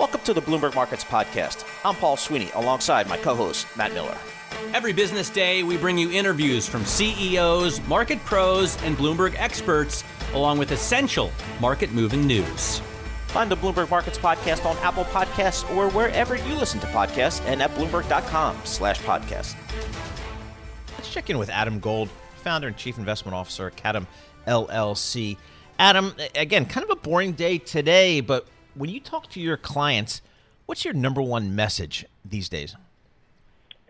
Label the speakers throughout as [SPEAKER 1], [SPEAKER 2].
[SPEAKER 1] Welcome to the Bloomberg Markets Podcast. I'm Paul Sweeney alongside my co host, Matt Miller.
[SPEAKER 2] Every business day, we bring you interviews from CEOs, market pros, and Bloomberg experts, along with essential market moving news.
[SPEAKER 1] Find the Bloomberg Markets Podcast on Apple Podcasts or wherever you listen to podcasts and at Bloomberg.com slash podcast. Let's check in with Adam Gold, founder and chief investment officer at Katam LLC. Adam, again, kind of a boring day today, but when you talk to your clients, what's your number one message these days?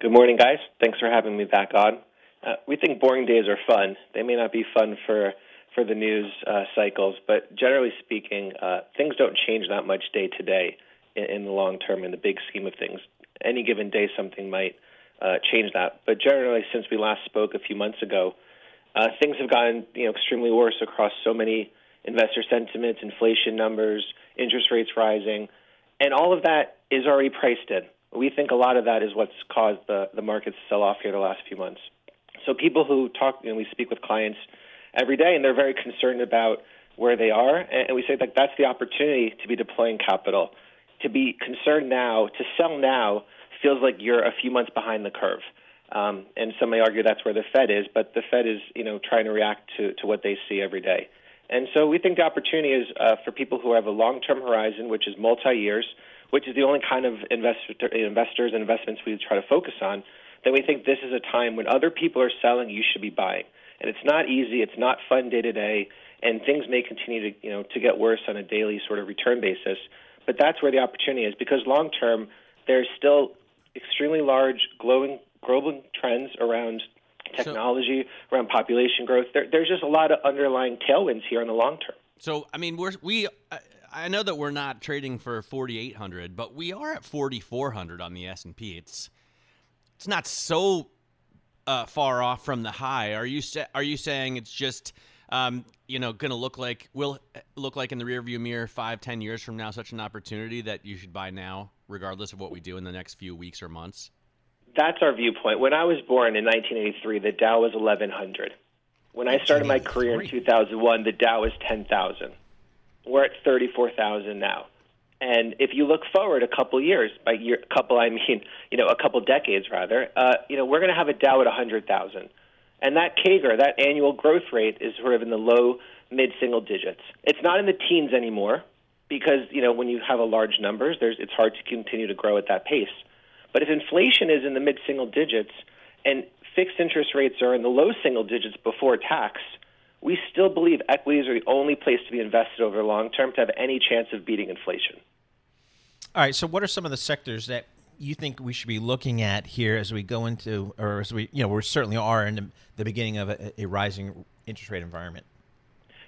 [SPEAKER 3] Good morning, guys. Thanks for having me back on. Uh, we think boring days are fun. They may not be fun for for the news uh, cycles, but generally speaking, uh, things don't change that much day to day in the long term in the big scheme of things. Any given day, something might uh, change that. But generally, since we last spoke a few months ago, uh, things have gotten you know extremely worse across so many investor sentiments, inflation numbers, interest rates rising, and all of that is already priced in. We think a lot of that is what's caused the the markets to sell off here the last few months. So people who talk, you know, we speak with clients every day, and they're very concerned about where they are. And we say that that's the opportunity to be deploying capital. To be concerned now, to sell now, feels like you're a few months behind the curve. Um, and some may argue that's where the Fed is, but the Fed is, you know, trying to react to, to what they see every day. And so we think the opportunity is uh, for people who have a long-term horizon, which is multi-years, which is the only kind of investor, investors and investments we try to focus on. Then we think this is a time when other people are selling, you should be buying and it's not easy. It's not fun day to day, and things may continue to you know to get worse on a daily sort of return basis. But that's where the opportunity is because long term there's still extremely large glowing global trends around technology, so, around population growth. There, there's just a lot of underlying tailwinds here in the long term.
[SPEAKER 2] So I mean we're we. I know that we're not trading for 4800 but we are at 4400 on the S&P. It's it's not so uh, far off from the high. Are you sa- are you saying it's just um, you know going to look like will look like in the rearview mirror five ten years from now such an opportunity that you should buy now, regardless of what we do in the next few weeks or months?
[SPEAKER 3] That's our viewpoint. When I was born in 1983, the Dow was 1100. When I started my career in 2001, the Dow was 10,000. We're at 34,000 now. And if you look forward a couple years, by year, couple I mean, you know, a couple decades rather, uh, you know, we're going to have a Dow at 100,000. And that CAGR, that annual growth rate, is sort of in the low mid single digits. It's not in the teens anymore because you know when you have a large numbers, there's it's hard to continue to grow at that pace. But if inflation is in the mid single digits and fixed interest rates are in the low single digits before tax, we still believe equities are the only place to be invested over the long term to have any chance of beating inflation.
[SPEAKER 1] All right. So, what are some of the sectors that you think we should be looking at here as we go into, or as we, you know, we certainly are in the beginning of a, a rising interest rate environment?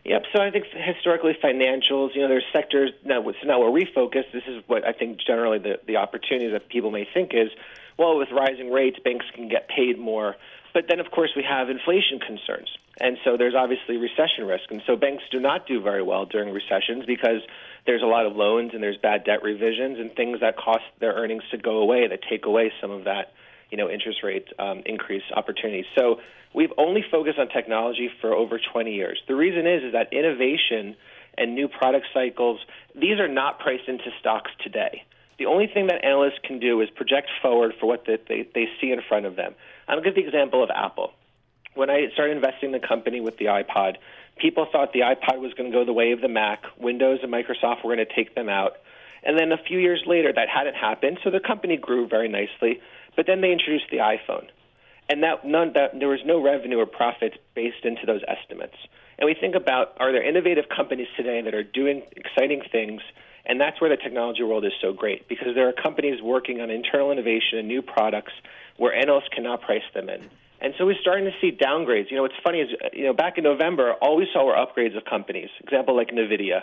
[SPEAKER 3] Yep. So I think historically financials, you know, there's sectors now. So now where we focus, this is what I think generally the the opportunity that people may think is, well, with rising rates, banks can get paid more. But then, of course, we have inflation concerns. And so there's obviously recession risk. And so banks do not do very well during recessions because there's a lot of loans and there's bad debt revisions and things that cost their earnings to go away that take away some of that, you know, interest rate um, increase opportunities. So we've only focused on technology for over 20 years. The reason is is that innovation and new product cycles, these are not priced into stocks today. The only thing that analysts can do is project forward for what the, they, they see in front of them. I'll give the example of Apple. When I started investing in the company with the iPod, people thought the iPod was going to go the way of the Mac. Windows and Microsoft were going to take them out. And then a few years later, that hadn't happened, so the company grew very nicely. But then they introduced the iPhone, and that none that there was no revenue or profits based into those estimates. And we think about are there innovative companies today that are doing exciting things and that's where the technology world is so great because there are companies working on internal innovation and new products where analysts cannot price them in. And so we're starting to see downgrades. You know, what's funny is, you know, back in November, all we saw were upgrades of companies. Example like NVIDIA,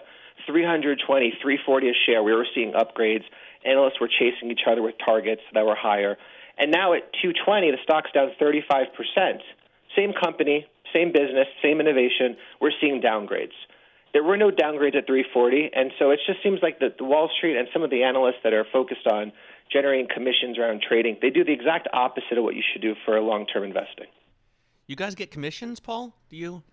[SPEAKER 3] 320, 340 a share, we were seeing upgrades. Analysts were chasing each other with targets that were higher. And now at 220, the stock's down 35%. Same company, same business, same innovation. We're seeing downgrades. There were no downgrades at 340, and so it just seems like the, the Wall Street and some of the analysts that are focused on generating commissions around trading, they do the exact opposite of what you should do for long-term investing.
[SPEAKER 2] You guys get commissions, Paul? Do you?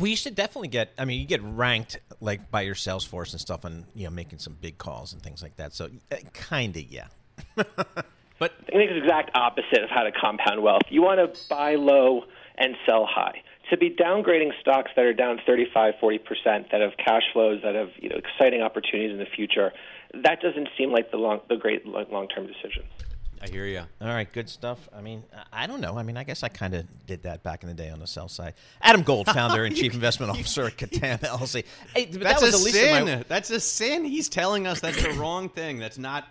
[SPEAKER 1] We should definitely get. I mean, you get ranked like by your sales force and stuff, and you know, making some big calls and things like that. So, uh, kind of, yeah.
[SPEAKER 2] But
[SPEAKER 3] I think it's the exact opposite of how to compound wealth. You want to buy low and sell high. To be downgrading stocks that are down 35, 40 percent, that have cash flows, that have you know exciting opportunities in the future, that doesn't seem like the long, the great long term decision.
[SPEAKER 2] I hear you.
[SPEAKER 1] All right, good stuff. I mean, I I don't know. I mean, I guess I kind of did that back in the day on the sell side. Adam Gold, founder and chief investment officer at Katam LLC. Hey,
[SPEAKER 2] That's
[SPEAKER 1] that was
[SPEAKER 2] a sin.
[SPEAKER 1] my.
[SPEAKER 2] That's a sin. He's telling us that's the wrong thing. That's not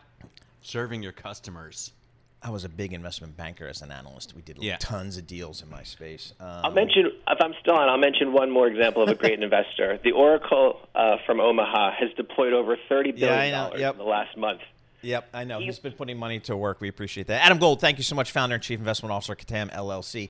[SPEAKER 2] serving your customers.
[SPEAKER 1] I was a big investment banker as an analyst. We did
[SPEAKER 2] Yeah.
[SPEAKER 1] tons of deals in my space. Um,
[SPEAKER 3] I'll mention, if I'm still on, I'll mention one more example of a great investor. The Oracle uh, from Omaha has deployed over $30 billion
[SPEAKER 1] Yeah, I know.
[SPEAKER 3] dollars
[SPEAKER 1] Yep.
[SPEAKER 3] in the last month.
[SPEAKER 1] Yep, I know. He's been putting money to work. We appreciate that. Adam Gold, thank you so much, founder and chief investment officer, Katam LLC.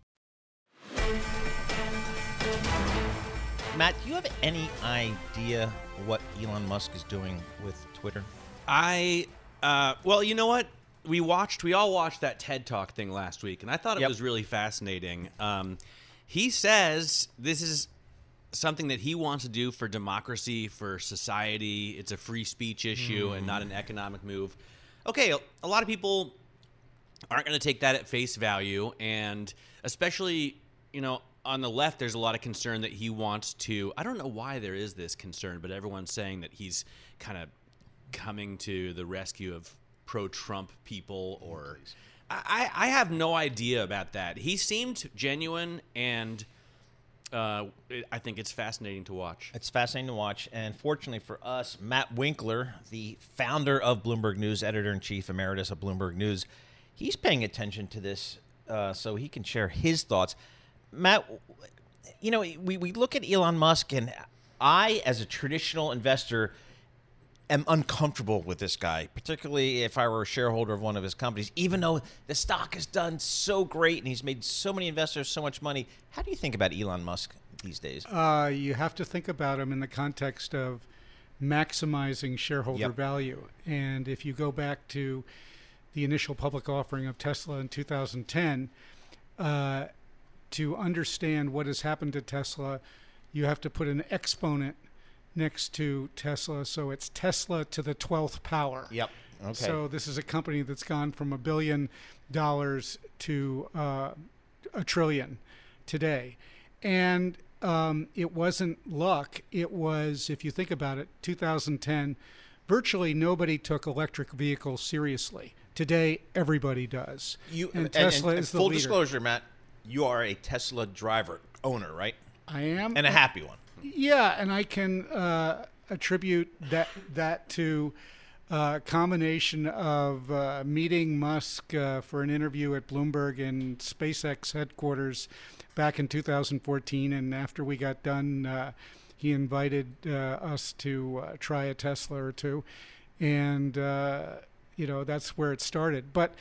[SPEAKER 1] Matt, do you have any idea what Elon Musk is doing with Twitter?
[SPEAKER 2] I, uh, well, you know what? We watched, we all watched that TED Talk thing last week, and I thought it
[SPEAKER 1] Yep.
[SPEAKER 2] was really fascinating. Um, he says this is something that he wants to do for democracy, for society. It's a free speech issue and not an economic move. Okay, a lot of people aren't going to take that at face value and especially you know on the left there's a lot of concern that he wants to i don't know why there is this concern but everyone's saying that he's kind of coming to the rescue of pro-trump people or I, I have no idea about that he seemed genuine and uh, i think it's fascinating to watch
[SPEAKER 1] It's fascinating to watch. And fortunately for us, Matt Winkler, the founder of Bloomberg News, editor in chief emeritus of Bloomberg News, he's paying attention to this uh, so he can share his thoughts. Matt, you know, we, we look at Elon Musk, and I, as a traditional investor, am uncomfortable with this guy, particularly if I were a shareholder of one of his companies, even though the stock has done so great and he's made so many investors so much money. How do you think about Elon Musk these days?
[SPEAKER 4] Uh, you have to think about him in the context of maximizing shareholder
[SPEAKER 1] Yep.
[SPEAKER 4] value. And if you go back to the initial public offering of Tesla in 2010, uh, to understand what has happened to Tesla, you have to put an exponent next to Tesla. So it's Tesla to the 12th power.
[SPEAKER 1] Yep. Okay.
[SPEAKER 4] So this is a company that's gone from a billion dollars to uh, a trillion today, and um, it wasn't luck. It was, if you think about it, 2010. Virtually nobody took electric vehicles seriously. Today, everybody does.
[SPEAKER 1] You
[SPEAKER 4] and Tesla
[SPEAKER 1] and
[SPEAKER 4] is the
[SPEAKER 1] full
[SPEAKER 4] leader.
[SPEAKER 1] disclosure, Matt. You are a Tesla driver owner, right?
[SPEAKER 4] I am,
[SPEAKER 1] And a happy one.
[SPEAKER 4] Yeah, and I can uh, attribute that that to a combination of uh, meeting Musk uh, for an interview at Bloomberg and SpaceX headquarters back in 2014, and after we got done, uh, he invited uh, us to uh, try a Tesla or two, and uh, you know that's where it started. But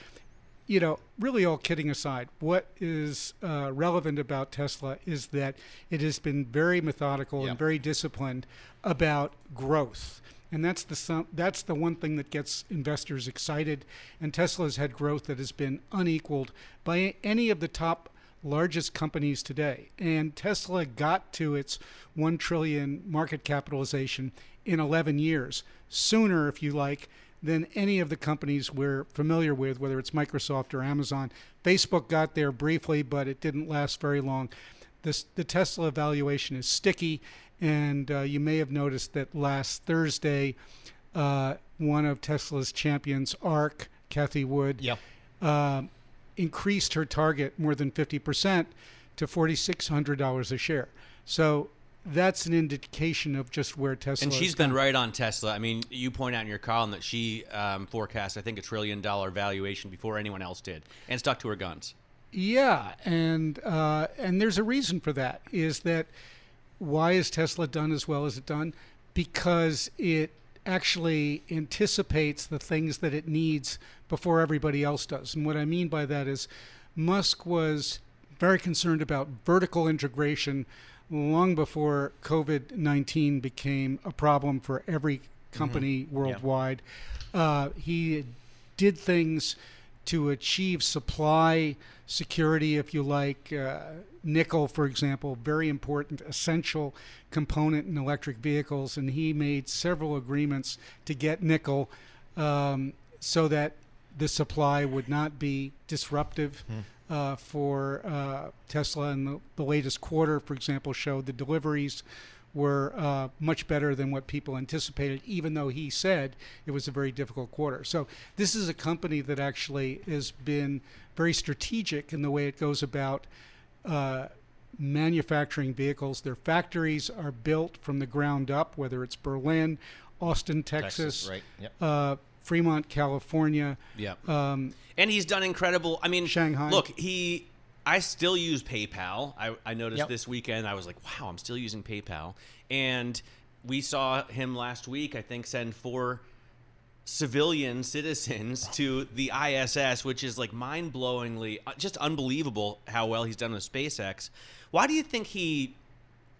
[SPEAKER 4] you know, really all kidding aside, what is uh, relevant about Tesla is that it has been very methodical
[SPEAKER 1] Yep.
[SPEAKER 4] and very disciplined about growth. And that's the that's the one thing that gets investors excited. And Tesla's had growth that has been unequaled by any of the top largest companies today. And Tesla got to its 1 trillion market capitalization in 11 years, sooner if you like than any of the companies we're familiar with, whether it's Microsoft or Amazon. Facebook got there briefly, but it didn't last very long. This, the Tesla valuation is sticky, And uh, you may have noticed that last Thursday, uh, one of Tesla's champions, ARK, Cathie Wood,
[SPEAKER 1] Yeah.
[SPEAKER 4] uh, increased her target more than 50% to $4,600 a share. So that's an indication of just where Tesla
[SPEAKER 2] And she's been right on Tesla. I mean, you point out in your column that she um, forecast, I think, a trillion dollar valuation before anyone else did, and stuck to her guns.
[SPEAKER 4] Yeah, and uh, and there's a reason for that. Is that why is Tesla done as well as it done? Because it actually anticipates the things that it needs before everybody else does. And what I mean by that is, Musk was very concerned about vertical integration long before COVID 19 became a problem for every company worldwide. Uh, he did things to achieve supply security, if you like. Uh, nickel, for example, very important, essential component in electric vehicles, and he made several agreements to get nickel um, so that the supply would not be disruptive. Uh, for uh, Tesla, and the, the latest quarter, for example, showed the deliveries were uh, much better than what people anticipated, even though he said it was a very difficult quarter. So, this is a company that actually has been very strategic in the way it goes about uh, manufacturing vehicles. Their factories are built from the ground up, whether it's Berlin, Austin, Texas,
[SPEAKER 1] right. Yep.
[SPEAKER 4] uh, Fremont, California.
[SPEAKER 2] Yeah.
[SPEAKER 4] Um,
[SPEAKER 2] And he's done incredible. I mean,
[SPEAKER 4] Shanghai.
[SPEAKER 2] Look, he. I still use PayPal. I, I noticed
[SPEAKER 1] Yep.
[SPEAKER 2] this weekend. I was like, wow, I'm still using PayPal. And we saw him last week. I think send four civilian citizens to the ISS, which is like mind blowingly, just unbelievable how well he's done with SpaceX. Why do you think he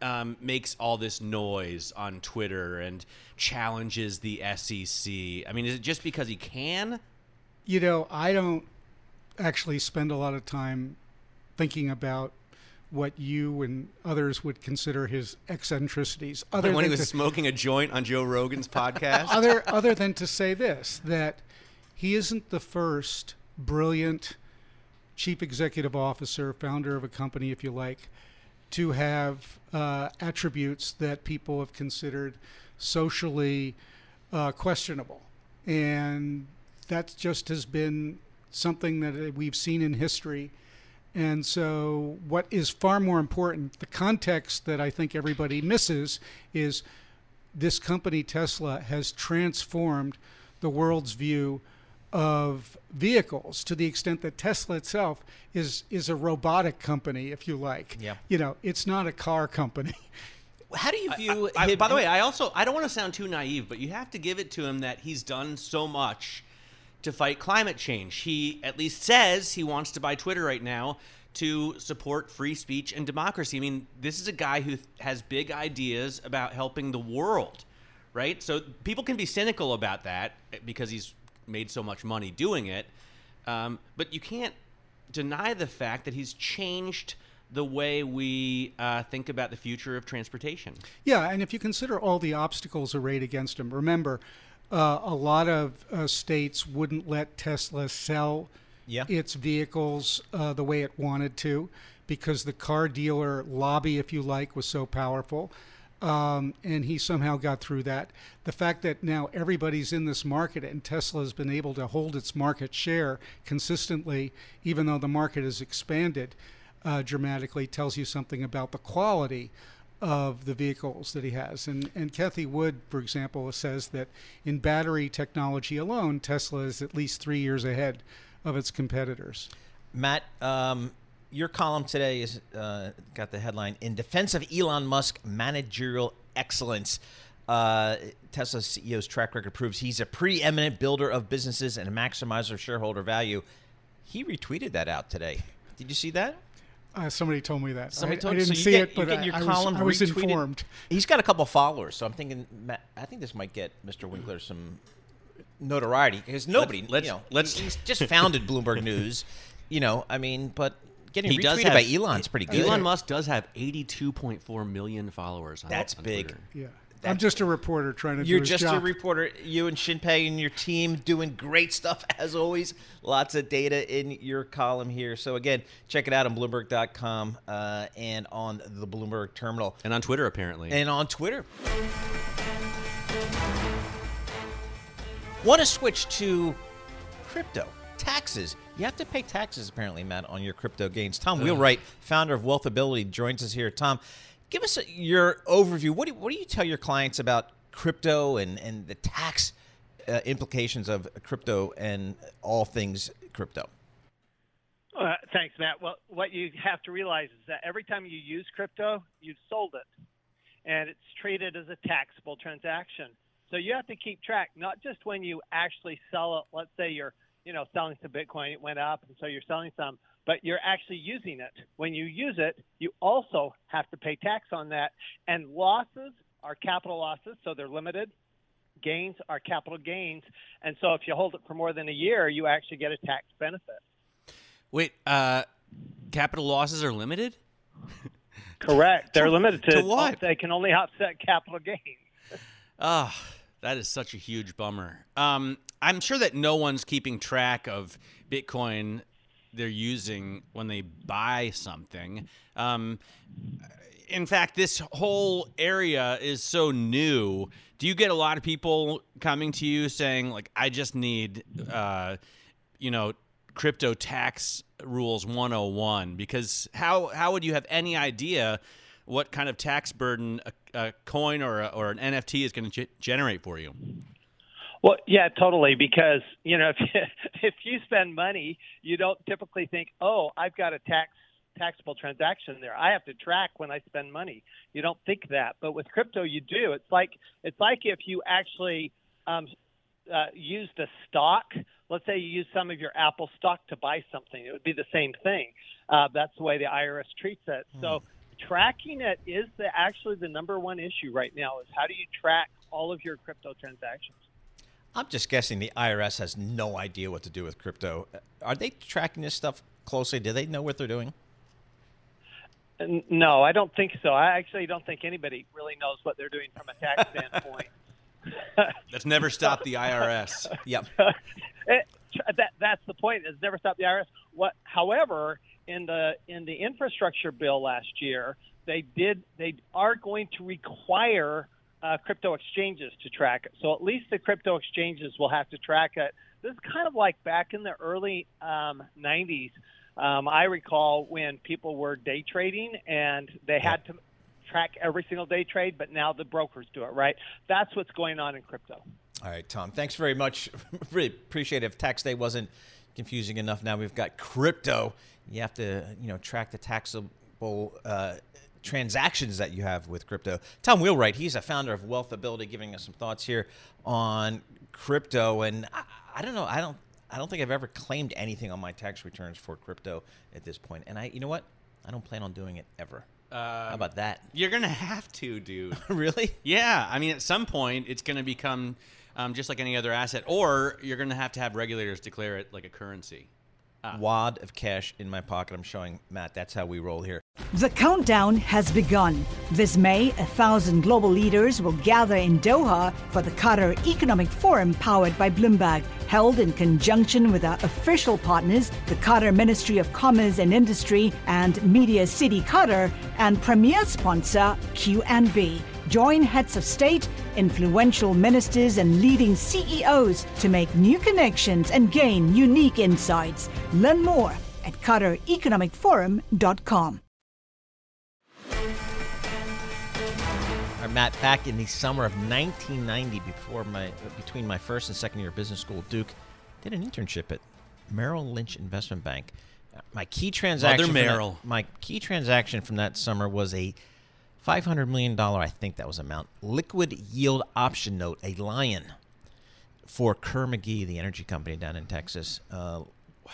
[SPEAKER 2] um, makes all this noise on Twitter and challenges the SEC? I mean, is it just because he can?
[SPEAKER 4] you know, I don't actually spend a lot of time thinking about what you and others would consider his eccentricities. Other
[SPEAKER 2] when he was
[SPEAKER 4] to-
[SPEAKER 2] smoking a joint on Joe Rogan's podcast.
[SPEAKER 4] other other than to say this that he isn't the first brilliant chief executive officer, founder of a company, if you like, to have uh, attributes that people have considered socially uh, questionable, and that just has been something that we've seen in history. And so, what is far more important, the context that I think everybody misses, is this company, Tesla, has transformed the world's view of vehicles to the extent that Tesla itself is is a robotic company, if you like.
[SPEAKER 1] Yeah.
[SPEAKER 4] You know, it's not a car company.
[SPEAKER 1] How do you view?
[SPEAKER 2] I-
[SPEAKER 1] him-
[SPEAKER 2] by the way, I also I don't want to sound too naive, but you have to give it to him that he's done so much to fight climate change. He at least says he wants to buy Twitter right now to support free speech and democracy. I mean, this is a guy who has big ideas about helping the world, right? So people can be cynical about that eh, because he's made so much money doing it, um, but you can't deny the fact that he's changed the way we uh, think about the future of transportation.
[SPEAKER 4] Yeah, and if you consider all the obstacles arrayed against him, remember, uh, a lot of uh, states wouldn't let Tesla sell
[SPEAKER 1] Yeah.
[SPEAKER 4] its vehicles uh, the way it wanted to because the car dealer lobby, if you like, was so powerful. Um, and he somehow got through that. The fact that now everybody's in this market and Tesla has been able to hold its market share consistently, even though the market has expanded uh, dramatically, tells you something about the quality of the vehicles that he has. And, and Cathie Wood, for example, says that in battery technology alone, Tesla is at least three years ahead of its competitors.
[SPEAKER 1] Matt, um, your column today is uh, got the headline "In Defense of Elon Musk Managerial Excellence." Uh, Tesla's CEO's track record proves he's a preeminent builder of businesses and a maximizer of shareholder value. He retweeted that out today. Did you see that?
[SPEAKER 4] Uh, somebody told me that.
[SPEAKER 1] Somebody
[SPEAKER 4] I,
[SPEAKER 1] told
[SPEAKER 4] I
[SPEAKER 1] you.
[SPEAKER 4] didn't
[SPEAKER 1] so you
[SPEAKER 4] see
[SPEAKER 1] get,
[SPEAKER 4] it, but
[SPEAKER 1] you get
[SPEAKER 4] I,
[SPEAKER 1] your
[SPEAKER 4] I
[SPEAKER 1] column
[SPEAKER 4] was, I was
[SPEAKER 1] retweeted.
[SPEAKER 4] informed.
[SPEAKER 1] He's got a couple followers, so I'm thinking. I think this might get Mr. Winkler some notoriety because nobody,
[SPEAKER 2] let's-
[SPEAKER 1] you know,
[SPEAKER 2] let's-
[SPEAKER 1] he's just founded Bloomberg News. You know, I mean, but getting
[SPEAKER 2] He does
[SPEAKER 1] retweeted
[SPEAKER 2] have,
[SPEAKER 1] by Elon's pretty good.
[SPEAKER 2] Elon Musk does have 82.4 million followers. On,
[SPEAKER 1] That's
[SPEAKER 2] on
[SPEAKER 1] big.
[SPEAKER 2] Twitter.
[SPEAKER 4] Yeah. I'm just a reporter trying to. Do that.
[SPEAKER 1] You're
[SPEAKER 4] do his
[SPEAKER 1] just
[SPEAKER 4] job.
[SPEAKER 1] a reporter. You and Shinpei and your team doing great stuff as always. Lots of data in your column here. So again, check it out on Bloomberg.com uh, and on the Bloomberg terminal
[SPEAKER 2] And on Twitter, apparently.
[SPEAKER 1] and on Twitter. Want to switch to crypto taxes? You have to pay taxes apparently, Matt, on your crypto gains. Tom Wheelwright, founder of Wealthability, joins us here. Tom, give us a, your overview. What do, what do you tell your clients about crypto and, and the tax uh, implications of crypto and all things crypto?
[SPEAKER 5] Uh, thanks, Matt. Well, what you have to realize is that every time you use crypto, you've sold it, and it's treated as a taxable transaction. So you have to keep track, not just when you actually sell it. Let's say you're, you know, selling some Bitcoin, it went up, and so you're selling some, but you're actually using it. When you use it, you also have to pay tax on that. And losses are capital losses, so they're limited. Gains are capital gains, and so if you hold it for more than a year, you actually get a tax benefit.
[SPEAKER 2] Wait, uh, capital losses are limited?
[SPEAKER 5] Correct. They're limited to,
[SPEAKER 2] to what?
[SPEAKER 5] They can only offset capital gains.
[SPEAKER 2] Ah, that is such a huge bummer. Um, I'm sure that no one's keeping track of Bitcoin they're using when they buy something. Um, in fact, this whole area is so new. Do you get a lot of people coming to you saying, like, I just need, uh, you know, crypto tax rules 101? Because how, how would you have any idea what kind of tax burden a, a coin or, a, or an NFT is going to ge- generate for you?
[SPEAKER 5] Well, yeah, totally. Because you know, if you, if you spend money, you don't typically think, "Oh, I've got a tax taxable transaction there. I have to track when I spend money." You don't think that, but with crypto, you do. It's like it's like if you actually um, uh, used a stock. Let's say you use some of your Apple stock to buy something. It would be the same thing. Uh, that's the way the IRS treats it. So tracking it is the, actually the number one issue right now. Is how do you track all of your crypto transactions?
[SPEAKER 1] I'm just guessing the IRS has no idea what to do with crypto. Are they tracking this stuff closely? Do they know what they're doing?
[SPEAKER 5] No, I don't think so. I actually don't think anybody really knows what they're doing from a tax standpoint.
[SPEAKER 2] That's never stopped the IRS.
[SPEAKER 1] Yep.
[SPEAKER 5] It- that that's the point. It's never stopped the IRS. What, however, in the in the infrastructure bill last year, they did they are going to require uh, crypto exchanges to track it. So at least the crypto exchanges will have to track it. This is kind of like back in the early um, 90s. Um, I recall when people were day trading and they had to track every single day trade, but now the brokers do it, right? That's what's going on in crypto.
[SPEAKER 1] All right, Tom. Thanks very much. really appreciate it. If tax day wasn't confusing enough, now we've got crypto. You have to, you know, track the taxable uh, transactions that you have with crypto. Tom Wheelwright, he's a founder of Wealthability, giving us some thoughts here on crypto. And I, I don't know, I don't, I don't think I've ever claimed anything on my tax returns for crypto at this point. And I, you know what? I don't plan on doing it ever. How about that?
[SPEAKER 2] You're going to have to, dude.
[SPEAKER 1] really?
[SPEAKER 2] Yeah, I mean, at some point, it's going to become um, just like any other asset, or you're going to have to have regulators declare it like a currency.
[SPEAKER 1] Wad of cash in my pocket. I'm showing Matt. That's how we roll here.
[SPEAKER 6] The countdown has begun. This May, a thousand global leaders will gather in Doha for the Qatar Economic Forum powered by Bloomberg, held in conjunction with our official partners, the Qatar Ministry of Commerce and Industry and Media City Qatar, and premier sponsor QNB. Join heads of state, influential ministers, and leading CEOs to make new connections and gain unique insights. Learn more at QatarEconomicForum.com.
[SPEAKER 1] All right, Matt, back in the summer of 1990, before my between my first and second year of business school, at Duke did an internship at Merrill Lynch Investment Bank. My key transaction, from that-
[SPEAKER 2] Merrill.
[SPEAKER 1] my key transaction from that summer was a 500 million dollar, I think that was amount, liquid yield option note, a LYON, for Kerr McGee, the energy company down in Texas. Uh, wow.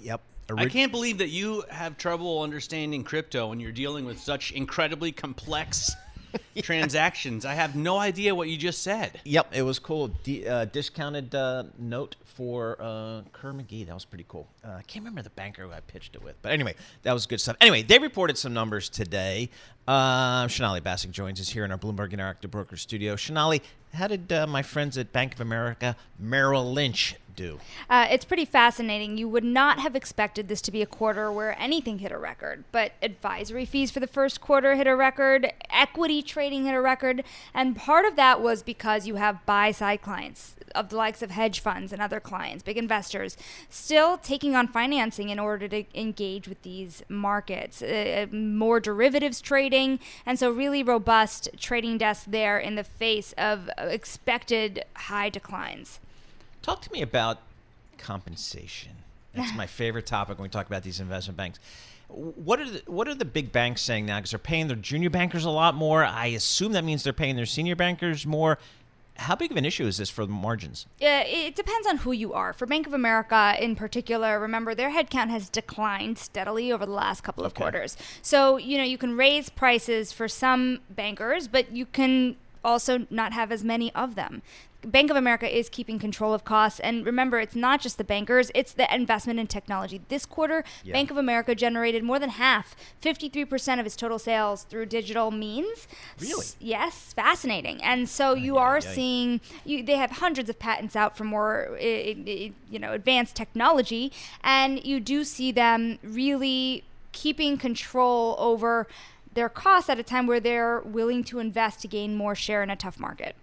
[SPEAKER 1] Yep.
[SPEAKER 2] I can't believe that you have trouble understanding crypto when you're dealing with such incredibly complex transactions. I have no idea what you just said.
[SPEAKER 1] Yep, it was cool. D- uh, discounted uh, note for uh, Kerr McGee. That was pretty cool. Uh, I can't remember the banker who I pitched it with, but anyway, that was good stuff. Anyway, they reported some numbers today. Uh, Basak joins us here in our Bloomberg Interactive Broker studio. Sonali, how did uh, my friends at Bank of America Merrill Lynch do?
[SPEAKER 7] Uh, it's pretty fascinating. You would not have expected this to be a quarter where anything hit a record, but advisory fees for the first quarter hit a record, equity trading hit a record, and part of that was because you have buy side clients of the likes of hedge funds and other clients, big investors, still taking on financing in order to engage with these markets. Uh, more derivatives trading, and so really robust trading desks there in the face of expected high declines.
[SPEAKER 1] Talk to me about compensation. That's my favorite topic when we talk about these investment banks. What are the, what are the big banks saying now? Because they're paying their junior bankers a lot more. I assume that means they're paying their senior bankers more. How big of an issue is this for the margins?
[SPEAKER 7] Yeah, it depends on who you are. For Bank of America in particular, remember their headcount has declined steadily over the last couple of
[SPEAKER 1] Okay.
[SPEAKER 7] quarters. So, you know, you can raise prices for some bankers, but you can also not have as many of them. Bank of America is keeping control of costs. And remember, it's not just the bankers, it's the investment in technology. This quarter,
[SPEAKER 1] Yeah.
[SPEAKER 7] Bank of America generated more than half, 53% of its total sales through digital means.
[SPEAKER 1] Really?
[SPEAKER 7] S- yes, fascinating. And so you are
[SPEAKER 1] ay.
[SPEAKER 7] seeing you, they have hundreds of patents out for more you know advanced technology and you do see them really keeping control over their costs at a time where they're willing to invest to gain more share in a tough market.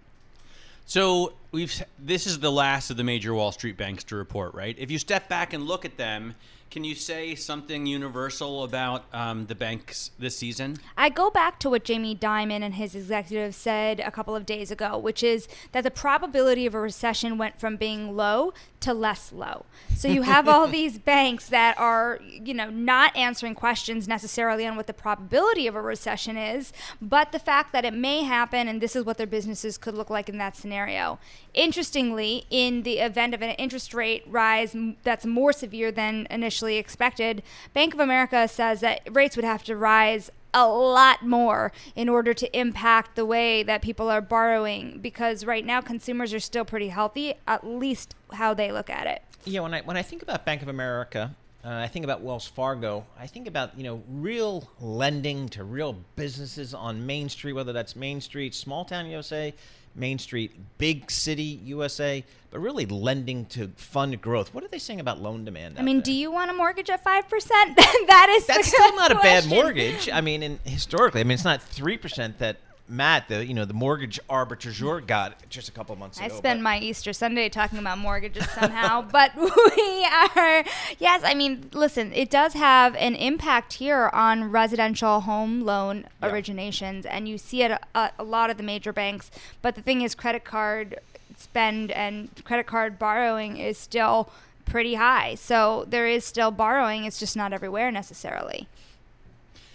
[SPEAKER 2] So we've this is the last of the major Wall Street banks to report, right? If you step back and look at them, can you say something universal about um, the banks this season?
[SPEAKER 7] I go back to what Jamie Dimon and his executives said a couple of days ago, which is that the probability of a recession went from being low to less low. So you have all these banks that are, you know, not answering questions necessarily on what the probability of a recession is, but the fact that it may happen and this is what their businesses could look like in that scenario. Interestingly, in the event of an interest rate rise that's more severe than initially expected, Bank of America says that rates would have to rise a lot more in order to impact the way that people are borrowing because right now consumers are still pretty healthy, at least how they look at it.
[SPEAKER 1] Yeah, when I when I think about Bank of America, uh, I think about Wells Fargo. I think about you know real lending to real businesses on Main Street, whether that's Main Street, small town USA, Main Street, big city USA, but really lending to fund growth. What are they saying about loan demand?
[SPEAKER 7] I mean,
[SPEAKER 1] there?
[SPEAKER 7] do you want a mortgage at 5%? that is
[SPEAKER 1] That's still not a bad mortgage. I mean, historically, I mean, it's not three percent that Matt, the you know the mortgage arbitrageur, got just a couple of months
[SPEAKER 7] I
[SPEAKER 1] ago.
[SPEAKER 7] spend
[SPEAKER 1] but-
[SPEAKER 7] my Easter Sunday talking about mortgages somehow, but we are, yes, I mean, listen, it does have an impact here on residential home loan
[SPEAKER 1] Yeah.
[SPEAKER 7] originations, and you see it at a lot of the major banks. But the thing is, credit card spend and credit card borrowing is still pretty high. So there is still borrowing, it's just not everywhere necessarily.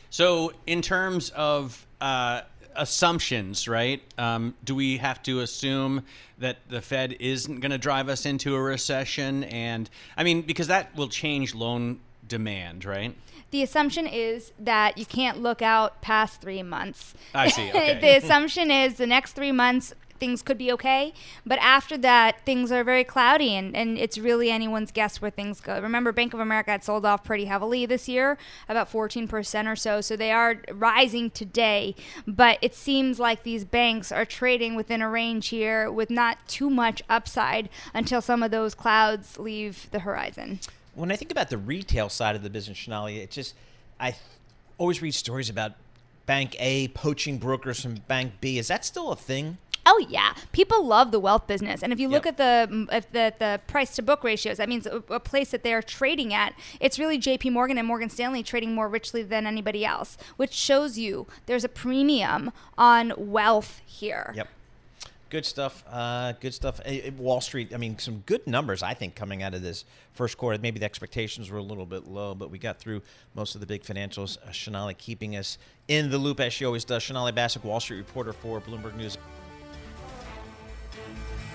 [SPEAKER 2] So, in terms of uh, assumptions, right? Um, do we have to assume that the Fed isn't going to drive us into a recession? And I mean, because that will change loan demand, right?
[SPEAKER 7] The assumption is that you can't look out past three months.
[SPEAKER 2] I see, okay.
[SPEAKER 7] the assumption is the next three months things could be okay, but after that things are very cloudy and, and it's really anyone's guess where things go. Remember, Bank of America had sold off pretty heavily this year, about 14% or so, so they are rising today, but it seems like these banks are trading within a range here with not too much upside until some of those clouds leave the horizon.
[SPEAKER 1] when I think about the retail side of the business, Sonali, it just I always read stories about Bank A poaching brokers from Bank B. Is that still a thing?
[SPEAKER 7] Oh yeah, people love the wealth business, and if you look
[SPEAKER 1] Yep.
[SPEAKER 7] at the if the the price to book ratios, that means a, a place that they're trading at. It's really J.P. Morgan and Morgan Stanley trading more richly than anybody else, which shows you there's a premium on wealth here.
[SPEAKER 1] Yep. Good stuff. Uh, good stuff. Eh, Wall Street. I mean, some good numbers. I think coming out of this first quarter. Maybe the expectations were a little bit low, but we got through most of the big financials. Uh, Sonali keeping us in the loop as she always does. Sonali Basak, Wall Street reporter for Bloomberg News.